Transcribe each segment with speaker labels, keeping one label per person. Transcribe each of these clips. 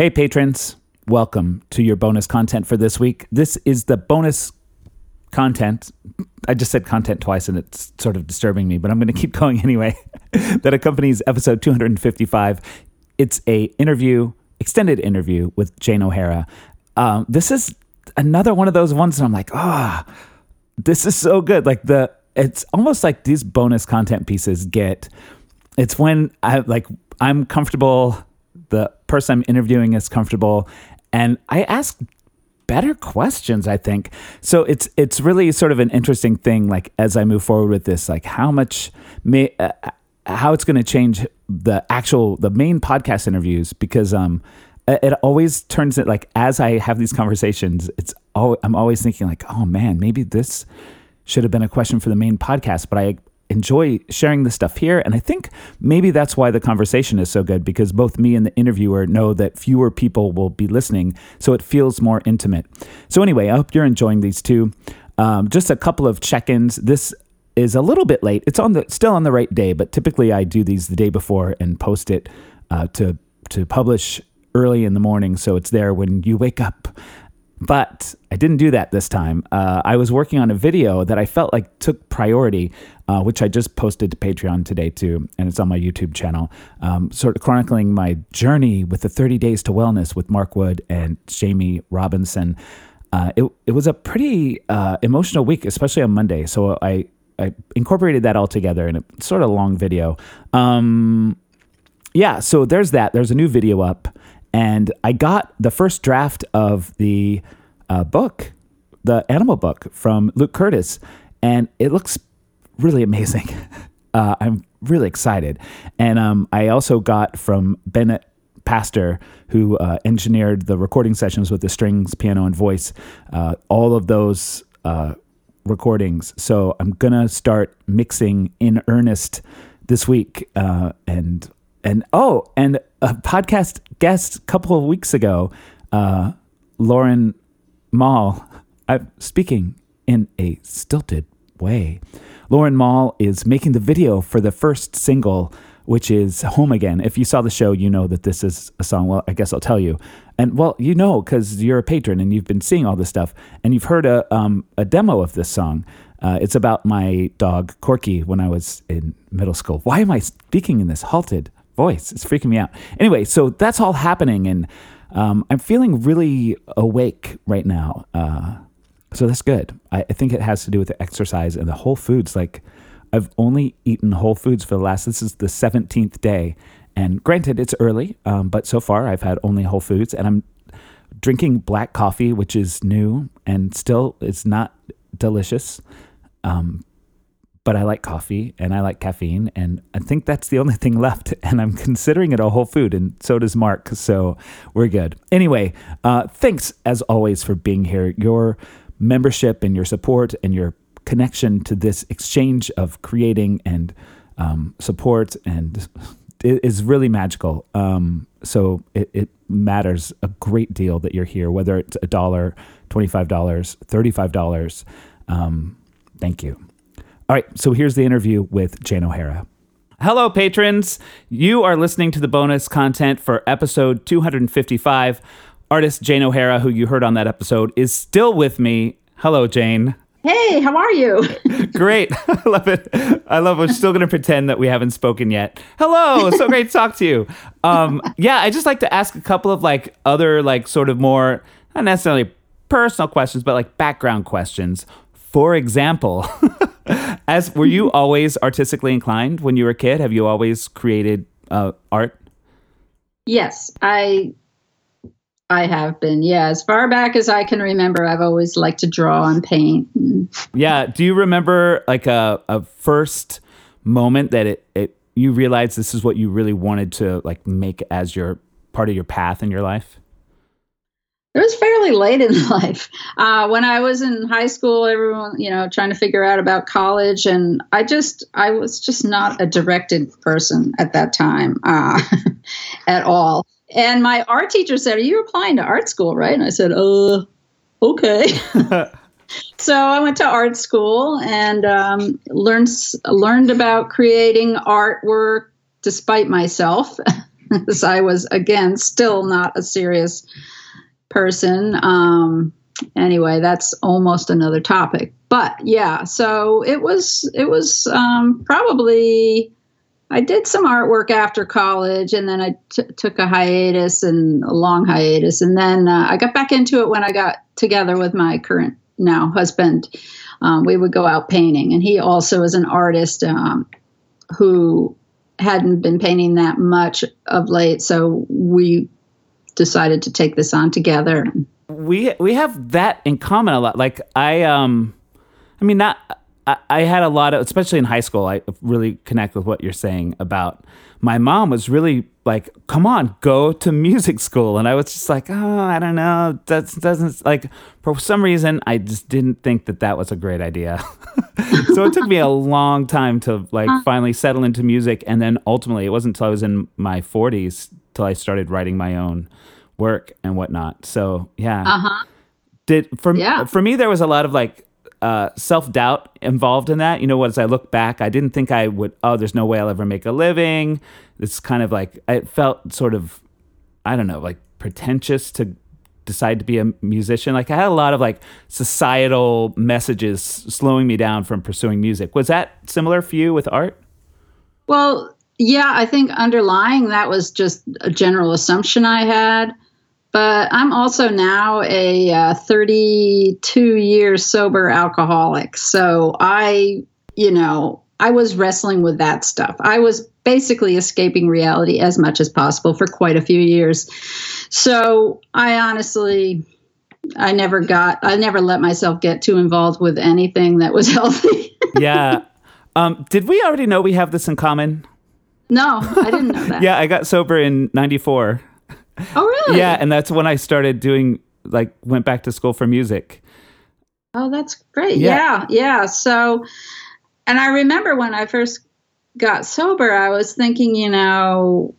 Speaker 1: Hey, patrons, welcome to your bonus content for this week. This is the bonus content. I just said content twice and it's sort of disturbing me, but I'm going to keep going anyway. that accompanies episode 255. It's a interview, extended interview with Jane O'Hara. Um, this is another one of those ones that I'm like, ah, oh, this is so good. Like the, it's almost like these bonus content pieces get. It's when I like I'm comfortable. The person I'm interviewing is comfortable, and I ask better questions i think. So it's it's really sort of an interesting thing like as i move forward with this like how much may uh, how it's going to change the actual the main podcast interviews because um it always turns it like as i have these conversations it's oh i'm always thinking like oh man maybe this should have been a question for the main podcast but i enjoy sharing this stuff here. And I think maybe that's why the conversation is so good because both me and the interviewer know that fewer people will be listening. So it feels more intimate. So, anyway, I hope you're enjoying these two. Um, just a couple of check ins. This is a little bit late. It's on the still on the right day, but typically I do these the day before and post it uh, to to publish early in the morning, so it's there when you wake up. But I didn't do that this time. Uh, I was working on a video that I felt like took priority, uh, which I just posted to Patreon today too, and it's on my YouTube channel, um, sort of chronicling my journey with the 30 Days to Wellness with Mark Wood and Jamie Robinson. Uh, it it was a pretty uh, emotional week, especially on Monday. So I I incorporated that all together in a sort of long video. Um, yeah, so there's that. There's a new video up. And I got the first draft of the uh, book, the animal book from Luke Curtis, and it looks really amazing. Uh, I'm really excited. And um, I also got from Bennett Pastor, who uh, engineered the recording sessions with the strings, piano, and voice, uh, all of those uh, recordings. So I'm gonna start mixing in earnest this week, uh, and and oh, and a podcast guest a couple of weeks ago, uh, Lauren Mall, I'm speaking in a stilted way. Lauren Mall is making the video for the first single, which is Home Again. If you saw the show, you know that this is a song. Well, I guess I'll tell you. And well, you know, because you're a patron and you've been seeing all this stuff, and you've heard a, um, a demo of this song. Uh, it's about my dog Corky when I was in middle school. Why am I speaking in this halted voice. It's freaking me out. Anyway, so that's all happening, and um, I'm feeling really awake right now. Uh, so that's good. I, I, think it has to do with the exercise and the whole foods. Like, I've only eaten whole foods for the last, this is the 17th day. And granted, it's early, um, but so far I've had only whole foods, and I'm drinking black coffee, which is new and still it's not delicious. Um, but I like coffee and I like caffeine. And I think that's the only thing left. And I'm considering it a whole food, and so does Mark. So we're good. Anyway, uh, thanks as always for being here. Your membership and your support and your connection to this exchange of creating and um, support and it is really magical. Um, so it, it, matters a great deal that you're here, whether it's a dollar, $25, $35. Um, thank you. All right, so here's the interview with Jane O'Hara. Hello, patrons. You are listening to the bonus content for episode 255. Artist Jane O'Hara, who you heard on that episode, is still with me. Hello, Jane.
Speaker 2: Hey, how are you?
Speaker 1: great. I love it. I love it. We're still going to pretend that we haven't spoken yet. Hello. So great to talk to you. Um, yeah, I just like to ask a couple of like other, like, sort of more, not necessarily personal questions, but like background questions. For example, as were you always artistically inclined when you were a kid? Have you always created uh, art?
Speaker 2: Yes, I I have been. Yeah, as far back as I can remember, I've always liked to draw and paint.
Speaker 1: Yeah. Do you remember like a, a first moment that it, it you realized this is what you really wanted to like make as your part of your path in your life?
Speaker 2: It was fairly late in life. Uh, when I was in high school, everyone, you know, trying to figure out about college, and I just, I was just not a directed person at that time uh, at all. And my art teacher said, "Are you applying to art school, right?" And I said, "Uh, okay." so I went to art school and um, learned learned about creating artwork despite myself. as I was again still not a serious person. Um, anyway, that's almost another topic. But yeah, so it was it was um, probably I did some artwork after college, and then I t- took a hiatus and a long hiatus, and then uh, I got back into it when I got together with my current now husband. Um, we would go out painting, and he also is an artist um, who hadn't been painting that much of late, so we decided to take this on together.
Speaker 1: We we have that in common a lot. Like I um, I mean not I, I had a lot of, especially in high school, I really connect with what you're saying about my mom was really like, come on, go to music school. And I was just like, oh, I don't know. That doesn't, like, for some reason, I just didn't think that that was a great idea. so it took me a long time to, like, finally settle into music. And then ultimately, it wasn't until I was in my 40s I started writing my own work and whatnot. So, yeah.
Speaker 2: Uh-huh.
Speaker 1: Did, for,
Speaker 2: Yeah.
Speaker 1: for me, there was a lot of, like, uh, self doubt involved in that. You know, as I look back, I didn't think I would. Oh, there's no way I'll ever make a living. It's kind of like it felt sort of, I don't know, like pretentious to decide to be a musician. Like I had a lot of like societal messages slowing me down from pursuing music. Was that similar for you with art?
Speaker 2: Well, yeah, I think underlying that was just a general assumption I had. But I'm also now a uh, 32 year sober alcoholic. So I, you know, I was wrestling with that stuff. I was basically escaping reality as much as possible for quite a few years. So I honestly, I never got, I never let myself get too involved with anything that was healthy.
Speaker 1: Yeah. um, did we already know we have this in common?
Speaker 2: No, I didn't know that.
Speaker 1: Yeah, I got sober in '94.
Speaker 2: Oh, really?
Speaker 1: Yeah, and that's when I started doing like went back to school for music.
Speaker 2: Oh, that's great.
Speaker 1: Yeah.
Speaker 2: Yeah. yeah, So, and I remember when I first got sober, I was thinking, you know,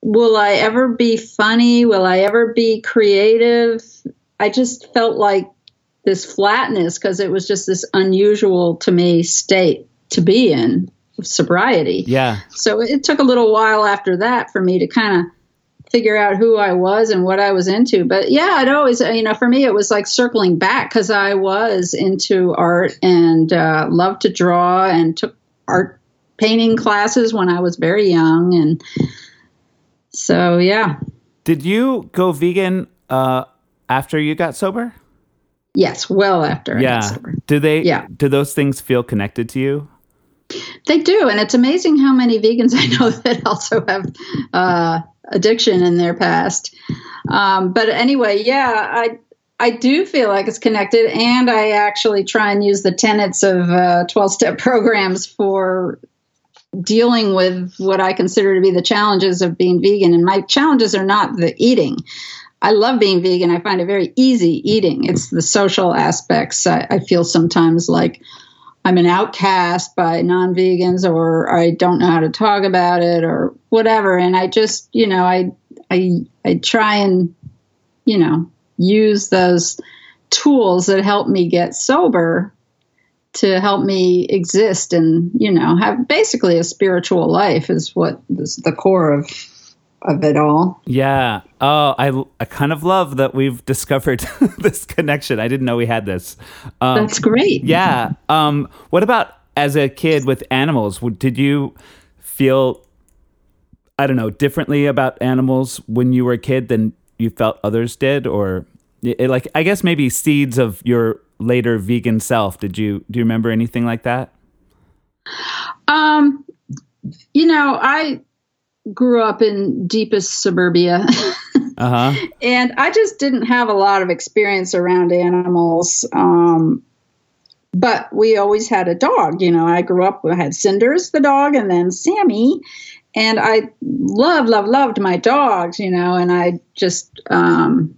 Speaker 2: will I ever be funny? Will I ever be creative? I just felt like this flatness because it was just this unusual to me state to be in sobriety.
Speaker 1: Yeah.
Speaker 2: So it took a little while after that for me to kind of figure out who I was and what I was into. But yeah, it always, you know, for me, it was like circling back because I was into art and uh, loved to draw and took art painting classes when I was very young. And so, yeah.
Speaker 1: Did you go vegan uh, after you got sober?
Speaker 2: Yes, well after I
Speaker 1: yeah.
Speaker 2: got sober.
Speaker 1: Do they?
Speaker 2: Yeah.
Speaker 1: Do those things feel connected to you?
Speaker 2: They do, and it's amazing how many vegans I know that also have uh, addiction in their past. Um, but anyway, yeah, I I do feel like it's connected, and I actually try and use the tenets of twelve step programs for dealing with what I consider to be the challenges of being vegan. And my challenges are not the eating. I love being vegan. I find it very easy eating. It's the social aspects. I, I feel sometimes like I'm an outcast by non vegans or I don't know how to talk about it or whatever. And I just, you know, I, I, I try and, you know, use those tools that help me get sober to help me exist and, you know, have basically a spiritual life is what is the core of, of it all.
Speaker 1: Yeah. Oh, I, I kind of love that we've discovered this connection. I didn't know we had this. Um,
Speaker 2: That's great.
Speaker 1: Yeah. Um, what about as a kid with animals? Did you feel, I don't know, differently about animals when you were a kid than you felt others did? Or it, like, I guess maybe seeds of your later vegan self. Did you, do you remember anything like that?
Speaker 2: Um, you know, I grew up in deepest suburbia.
Speaker 1: Uh huh.
Speaker 2: and I just didn't have a lot of experience around animals. Um, but we always had a dog. You know, I grew up, I had Cinders, the dog, and then Sammy. And I loved, loved, loved my dogs, you know, and I just, um,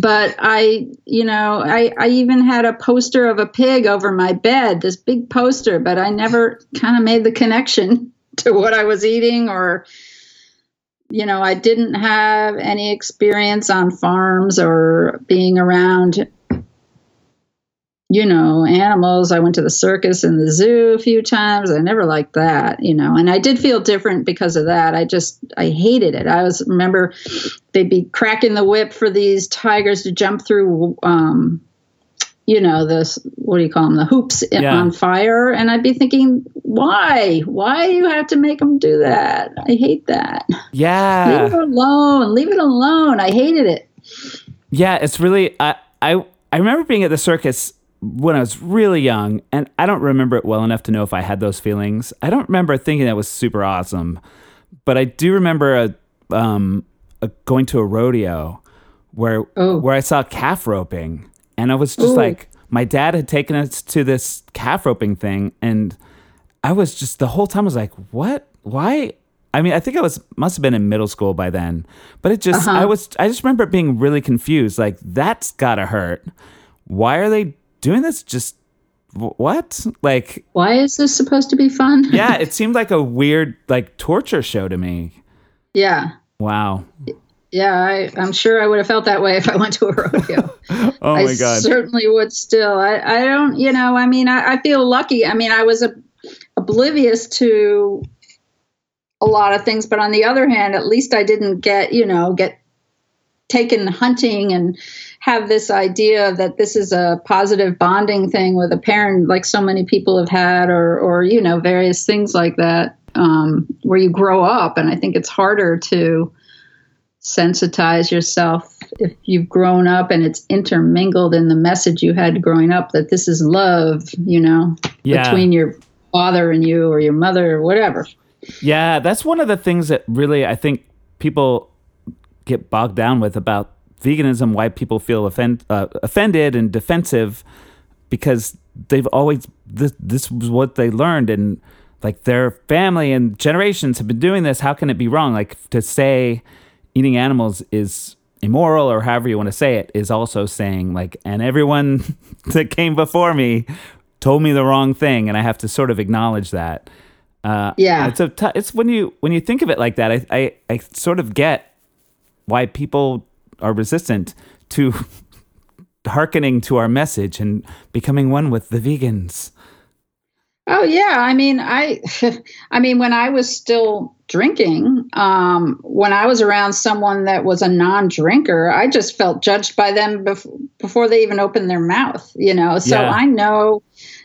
Speaker 2: but I, you know, I, I even had a poster of a pig over my bed, this big poster, but I never kind of made the connection to what I was eating or, you know, I didn't have any experience on farms or being around you know, animals. I went to the circus and the zoo a few times. I never liked that, you know, and I did feel different because of that. I just, I hated it. I was, remember they'd be cracking the whip for these tigers to jump through, um, you know, this, what do you call them, the hoops
Speaker 1: Yeah.
Speaker 2: on fire. And I'd be thinking, why? Why do you have to make them do that? I hate that. Yeah. Leave it alone. Leave it alone. I hated it.
Speaker 1: Yeah, it's really I I I remember being at the circus when I was really young and I don't remember it well enough to know if I had those feelings. I don't remember thinking that was super awesome. But I do remember a, um a, going to a rodeo where
Speaker 2: Oh.
Speaker 1: where I saw calf roping and I was just
Speaker 2: Ooh.
Speaker 1: like my dad had taken us to this calf roping thing and I was just the whole time I was like, what? Why? I mean, I think I was must have been in middle school by then, but it just
Speaker 2: Uh-huh.
Speaker 1: I was I just remember being really confused. Like that's gotta hurt. Why are they doing this? Just what? Like
Speaker 2: Why is this supposed to be fun?
Speaker 1: yeah, it seemed like a weird like torture show to me.
Speaker 2: yeah.
Speaker 1: Wow.
Speaker 2: Yeah, I, I'm sure I would have felt that way if I went to a rodeo.
Speaker 1: Oh
Speaker 2: I
Speaker 1: my god.
Speaker 2: certainly would still. I, I don't, you know, I mean, I, I feel lucky. I mean, I was a, oblivious to a lot of things, but on the other hand, at least I didn't get, you know, get taken hunting and have this idea that this is a positive bonding thing with a parent, like so many people have had, or, or you know, various things like that, um, where you grow up. And I think it's harder to sensitize yourself if you've grown up and it's intermingled in the message you had growing up that this is love, you know,
Speaker 1: Yeah.
Speaker 2: between your father and you or your mother or whatever.
Speaker 1: Yeah, that's one of the things that really I think people get bogged down with about veganism. Why people feel offend, uh, offended and defensive because they've always this this was what they learned and like their family and generations have been doing this. How can it be wrong? Like to say eating animals is immoral or however you want to say it is also saying like and everyone that came before me told me the wrong thing and I have to sort of acknowledge that. Uh,
Speaker 2: Yeah.
Speaker 1: it's a t- it's when you when you think of it like that, I, I I sort of get why people are resistant to hearkening to our message and becoming one with the vegans.
Speaker 2: Oh yeah, I mean, I, I mean, when I was still drinking, um, when I was around someone that was a non-drinker, I just felt judged by them bef- before they even opened their mouth. You know, so
Speaker 1: Yeah.
Speaker 2: I know,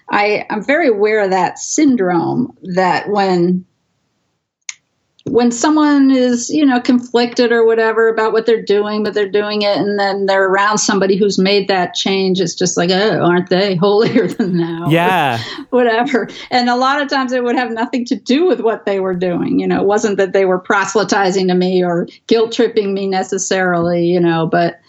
Speaker 2: I I'm very aware of that syndrome that when when someone is you know conflicted or whatever about what they're doing but they're doing it and then they're around somebody who's made that change it's just like oh aren't they holier than thou
Speaker 1: Yeah,
Speaker 2: whatever. And a lot of times it would have nothing to do with what they were doing. You know, it wasn't that they were proselytizing to me or guilt tripping me necessarily, you know, but,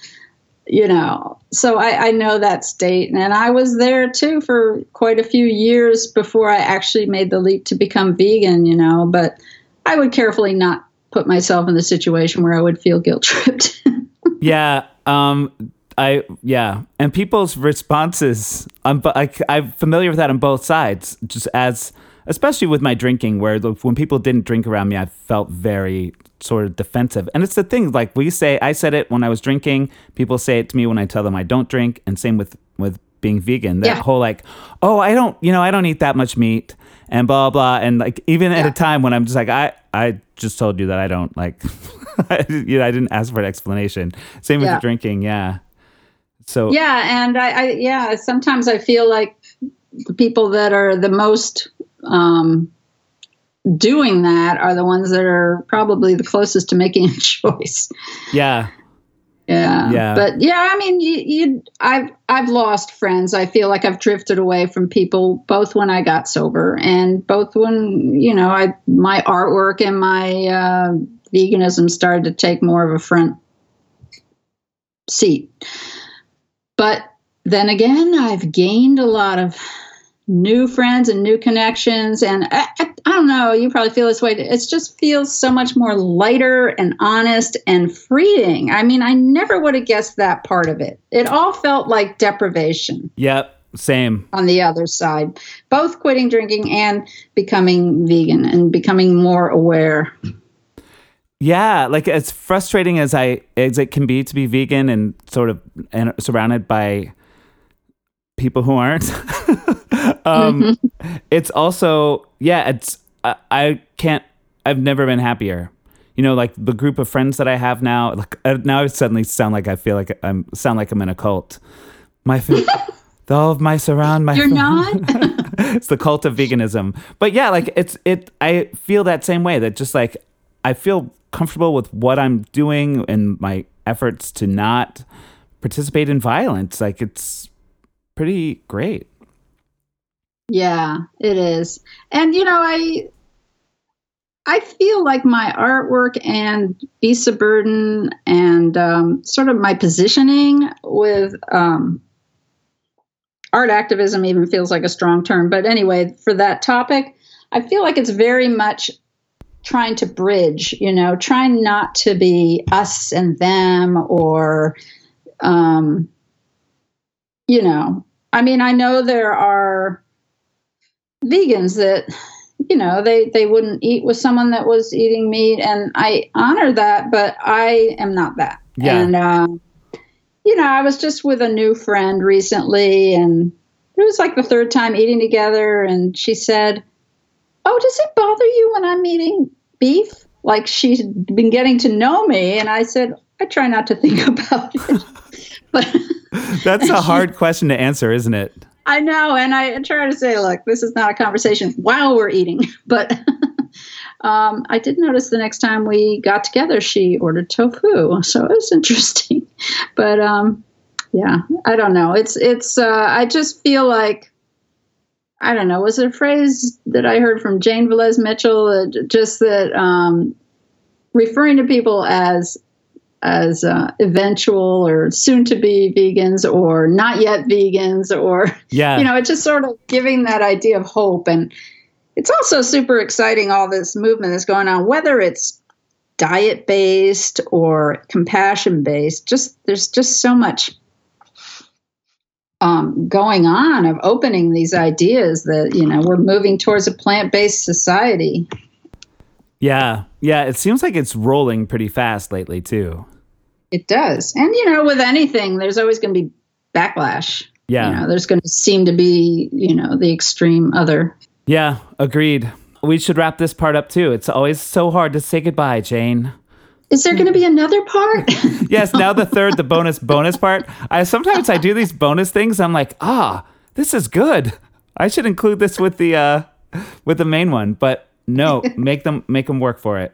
Speaker 2: you know, so I, I know that state. And I was there too for quite a few years before I actually made the leap to become vegan, you know, but I would carefully not put myself in the situation where I would feel guilt tripped.
Speaker 1: yeah. Um, I yeah, and people's responses. I'm I, I'm familiar with that on both sides. Just as especially with my drinking, where when people didn't drink around me, I felt very sort of defensive. And it's the thing, like we say, I said it when I was drinking. People say it to me when I tell them I don't drink, and same with with being vegan. That
Speaker 2: Yeah.
Speaker 1: whole like, oh, I don't, you know, I don't eat that much meat, and blah blah. And like even at a time when I'm just like, I I just told you that I don't like, you know, I didn't ask for an explanation. Same with
Speaker 2: Yeah.
Speaker 1: the drinking, yeah. So
Speaker 2: yeah and I, I yeah sometimes i feel like the people that are the most um doing that are the ones that are probably the closest to making a choice
Speaker 1: yeah,
Speaker 2: yeah.
Speaker 1: Yeah.
Speaker 2: but yeah i mean you, you i've i've lost friends. I feel like i've drifted away from people both when i got sober and both when you know i my artwork and my uh veganism started to take more of a front seat. But then again, I've gained a lot of new friends and new connections. And I, I, I don't know, you probably feel this way. It just feels so much more lighter and honest and freeing. I mean, I never would have guessed that part of it. It all felt like deprivation
Speaker 1: yep, same.
Speaker 2: on the other side, both quitting drinking and becoming vegan and becoming more aware.
Speaker 1: Yeah, like as frustrating as I as it can be to be vegan and sort of and surrounded by people who aren't. um, it's also yeah. It's I, I can't. I've never been happier. You know, like the group of friends that I have now. Like uh, now, I suddenly sound like I feel like I'm sound like I'm in a cult. My fa- all of my surround my.
Speaker 2: You're not.
Speaker 1: it's the cult of veganism. But yeah, like it's it. I feel that same way. That just like I feel comfortable with what I'm doing and my efforts to not participate in violence. Like it's pretty great.
Speaker 2: Yeah, it is. And you know, I I feel like my artwork and of Burden and um, sort of my positioning with um, art activism even feels like a strong term. But anyway, for that topic, I feel like it's very much trying to bridge, you know, trying not to be us and them or, um, you know, I mean, I know there are vegans that you know they they wouldn't eat with someone that was eating meat and i honor that but i am not that
Speaker 1: Yeah.
Speaker 2: and um, you know i was just with a new friend recently and it was like the third time eating together and she said oh does it bother you when i'm eating beef like she's been getting to know me and i said i try not to think about it but
Speaker 1: That's a hard question to answer, isn't it?
Speaker 2: I know, and I try to say, look, this is not a conversation while we're eating, but um, I did notice the next time we got together, she ordered tofu, so it was interesting. But um, yeah, I don't know. It's it's. Uh, I just feel like I don't know. Was it a phrase that I heard from Jane Velez Mitchell? Uh, just that um, referring to people as as uh, eventual or soon to be vegans or not yet vegans or
Speaker 1: Yeah.
Speaker 2: you know it's just sort of giving that idea of hope and it's also super exciting all this movement that's going on whether it's diet based or compassion based just there's just so much um, going on of opening these ideas that you know we're moving towards a plant-based society
Speaker 1: yeah. Yeah. It seems like it's rolling pretty fast lately too.
Speaker 2: It does. And, you know, with anything, there's always going to be backlash.
Speaker 1: Yeah.
Speaker 2: You know, there's going to seem to be, you know, the extreme other.
Speaker 1: Yeah. Agreed. We should wrap this part up too. It's always so hard to say goodbye, Jane.
Speaker 2: Is there going to be another part?
Speaker 1: Yes, now the third, the bonus bonus part. I sometimes I do these bonus things. I'm like, ah, this is good. I should include this with the uh with the main one, but no, make them make them work for it.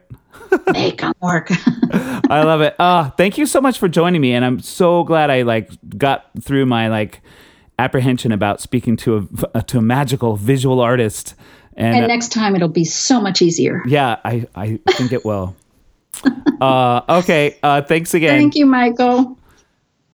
Speaker 2: Make them work.
Speaker 1: I love it. Ah, thank you so much for joining me, and I'm so glad I like got through my like apprehension about speaking to a to a magical visual artist. And,
Speaker 2: and
Speaker 1: uh,
Speaker 2: next time it'll be so much easier.
Speaker 1: yeah, I I think it will. uh, okay. Uh, thanks again.
Speaker 2: Thank you, Michael.